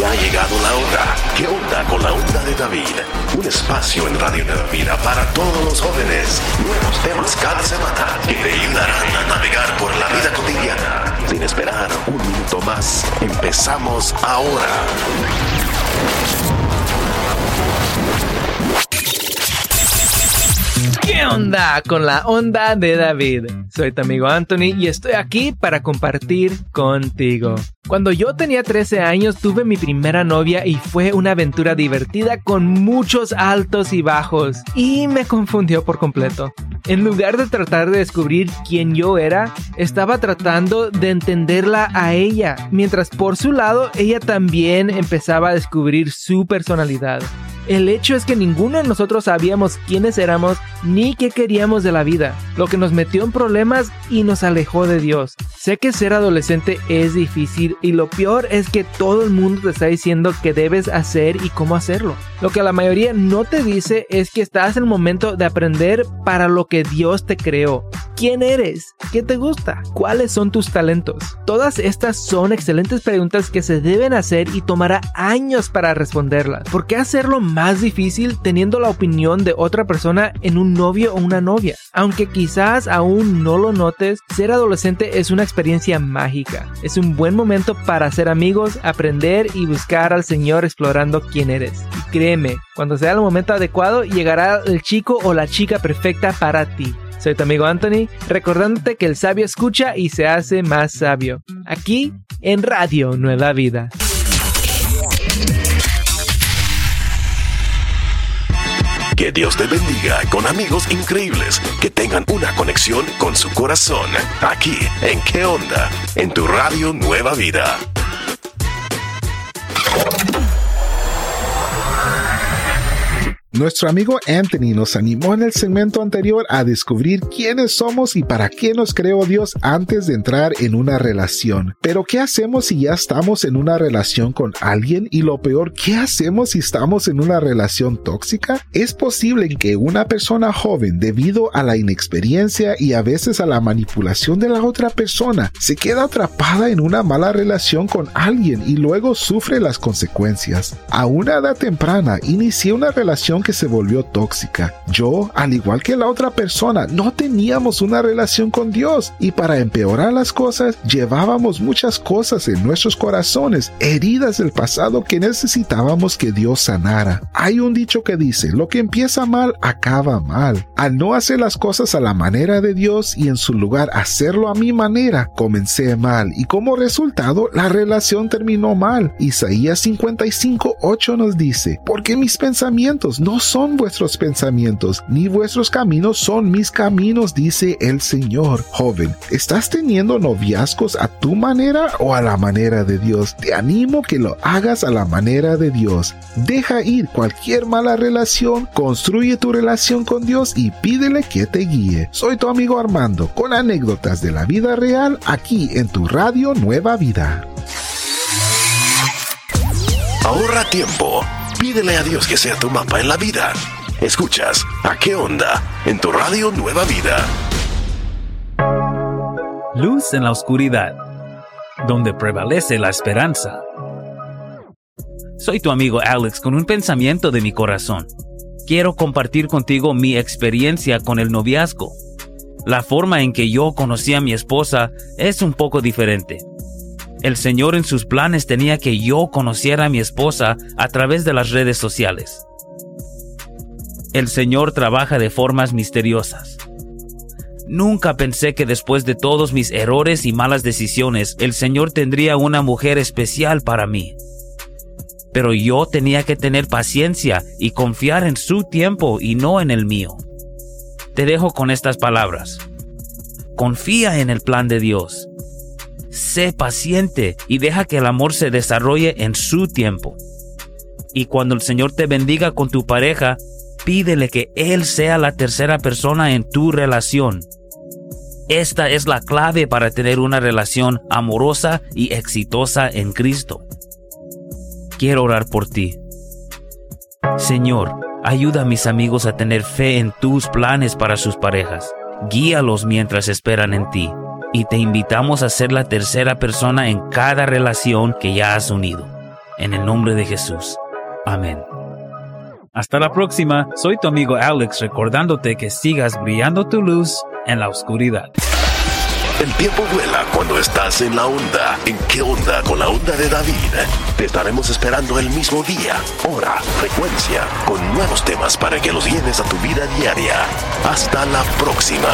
Ya ha llegado la hora. ¿Qué onda con la onda de David? Un espacio en Radio Vida para todos los jóvenes. Nuevos temas cada semana que te ayudarán a navegar por la vida cotidiana. Sin esperar un minuto más, empezamos ahora. ¿Qué onda con la onda de David? Soy tu amigo Anthony y estoy aquí para compartir contigo. Cuando yo tenía 13 años tuve mi primera novia y fue una aventura divertida con muchos altos y bajos y me confundió por completo. En lugar de tratar de descubrir quién yo era, estaba tratando de entenderla a ella, mientras por su lado ella también empezaba a descubrir su personalidad. El hecho es que ninguno de nosotros sabíamos quiénes éramos ni qué queríamos de la vida, lo que nos metió en problemas y nos alejó de Dios. Sé que ser adolescente es difícil y lo peor es que todo el mundo te está diciendo qué debes hacer y cómo hacerlo. Lo que la mayoría no te dice es que estás en el momento de aprender para lo que Dios te creó. ¿Quién eres? ¿Qué te gusta? ¿Cuáles son tus talentos? Todas estas son excelentes preguntas que se deben hacer y tomará años para responderlas. ¿Por qué hacerlo más difícil teniendo la opinión de otra persona en un novio o una novia? Aunque quizás aún no lo notes, ser adolescente es una experiencia mágica. Es un buen momento para hacer amigos, aprender y buscar al Señor explorando quién eres. Y créeme, cuando sea el momento adecuado, llegará el chico o la chica perfecta para ti. Soy tu amigo Anthony, recordándote que el sabio escucha y se hace más sabio. Aquí en Radio Nueva Vida. Que Dios te bendiga con amigos increíbles que tengan una conexión con su corazón. Aquí en ¿Qué onda? En tu radio Nueva Vida. Nuestro amigo Anthony nos animó en el segmento anterior a descubrir quiénes somos y para qué nos creó Dios antes de entrar en una relación. Pero ¿qué hacemos si ya estamos en una relación con alguien? Y lo peor, ¿qué hacemos si estamos en una relación tóxica? Es posible que una persona joven, debido a la inexperiencia y a veces a la manipulación de la otra persona, se queda atrapada en una mala relación con alguien y luego sufre las consecuencias. A una edad temprana, inicié una relación que se volvió tóxica. Yo, al igual que la otra persona, no teníamos una relación con Dios y para empeorar las cosas llevábamos muchas cosas en nuestros corazones, heridas del pasado que necesitábamos que Dios sanara. Hay un dicho que dice, lo que empieza mal acaba mal. Al no hacer las cosas a la manera de Dios y en su lugar hacerlo a mi manera, comencé mal y como resultado la relación terminó mal. Isaías 55:8 nos dice, porque mis pensamientos son vuestros pensamientos, ni vuestros caminos son mis caminos, dice el Señor. Joven, ¿estás teniendo noviazgos a tu manera o a la manera de Dios? Te animo que lo hagas a la manera de Dios. Deja ir cualquier mala relación, construye tu relación con Dios y pídele que te guíe. Soy tu amigo Armando, con anécdotas de la vida real aquí en tu radio Nueva Vida. Ahorra tiempo. Pídele a Dios que sea tu mapa en la vida. Escuchas a qué onda en tu radio Nueva Vida. Luz en la oscuridad, donde prevalece la esperanza. Soy tu amigo Alex con un pensamiento de mi corazón. Quiero compartir contigo mi experiencia con el noviazgo. La forma en que yo conocí a mi esposa es un poco diferente. El Señor en sus planes tenía que yo conociera a mi esposa a través de las redes sociales. El Señor trabaja de formas misteriosas. Nunca pensé que después de todos mis errores y malas decisiones, el Señor tendría una mujer especial para mí. Pero yo tenía que tener paciencia y confiar en su tiempo y no en el mío. Te dejo con estas palabras. Confía en el plan de Dios. Sé paciente y deja que el amor se desarrolle en su tiempo. Y cuando el Señor te bendiga con tu pareja, pídele que Él sea la tercera persona en tu relación. Esta es la clave para tener una relación amorosa y exitosa en Cristo. Quiero orar por ti. Señor, ayuda a mis amigos a tener fe en tus planes para sus parejas. Guíalos mientras esperan en ti. Y te invitamos a ser la tercera persona en cada relación que ya has unido. En el nombre de Jesús. Amén. Hasta la próxima. Soy tu amigo Alex recordándote que sigas brillando tu luz en la oscuridad. El tiempo vuela cuando estás en la onda. ¿En qué onda con la onda de David? Te estaremos esperando el mismo día, hora, frecuencia, con nuevos temas para que los lleves a tu vida diaria. Hasta la próxima.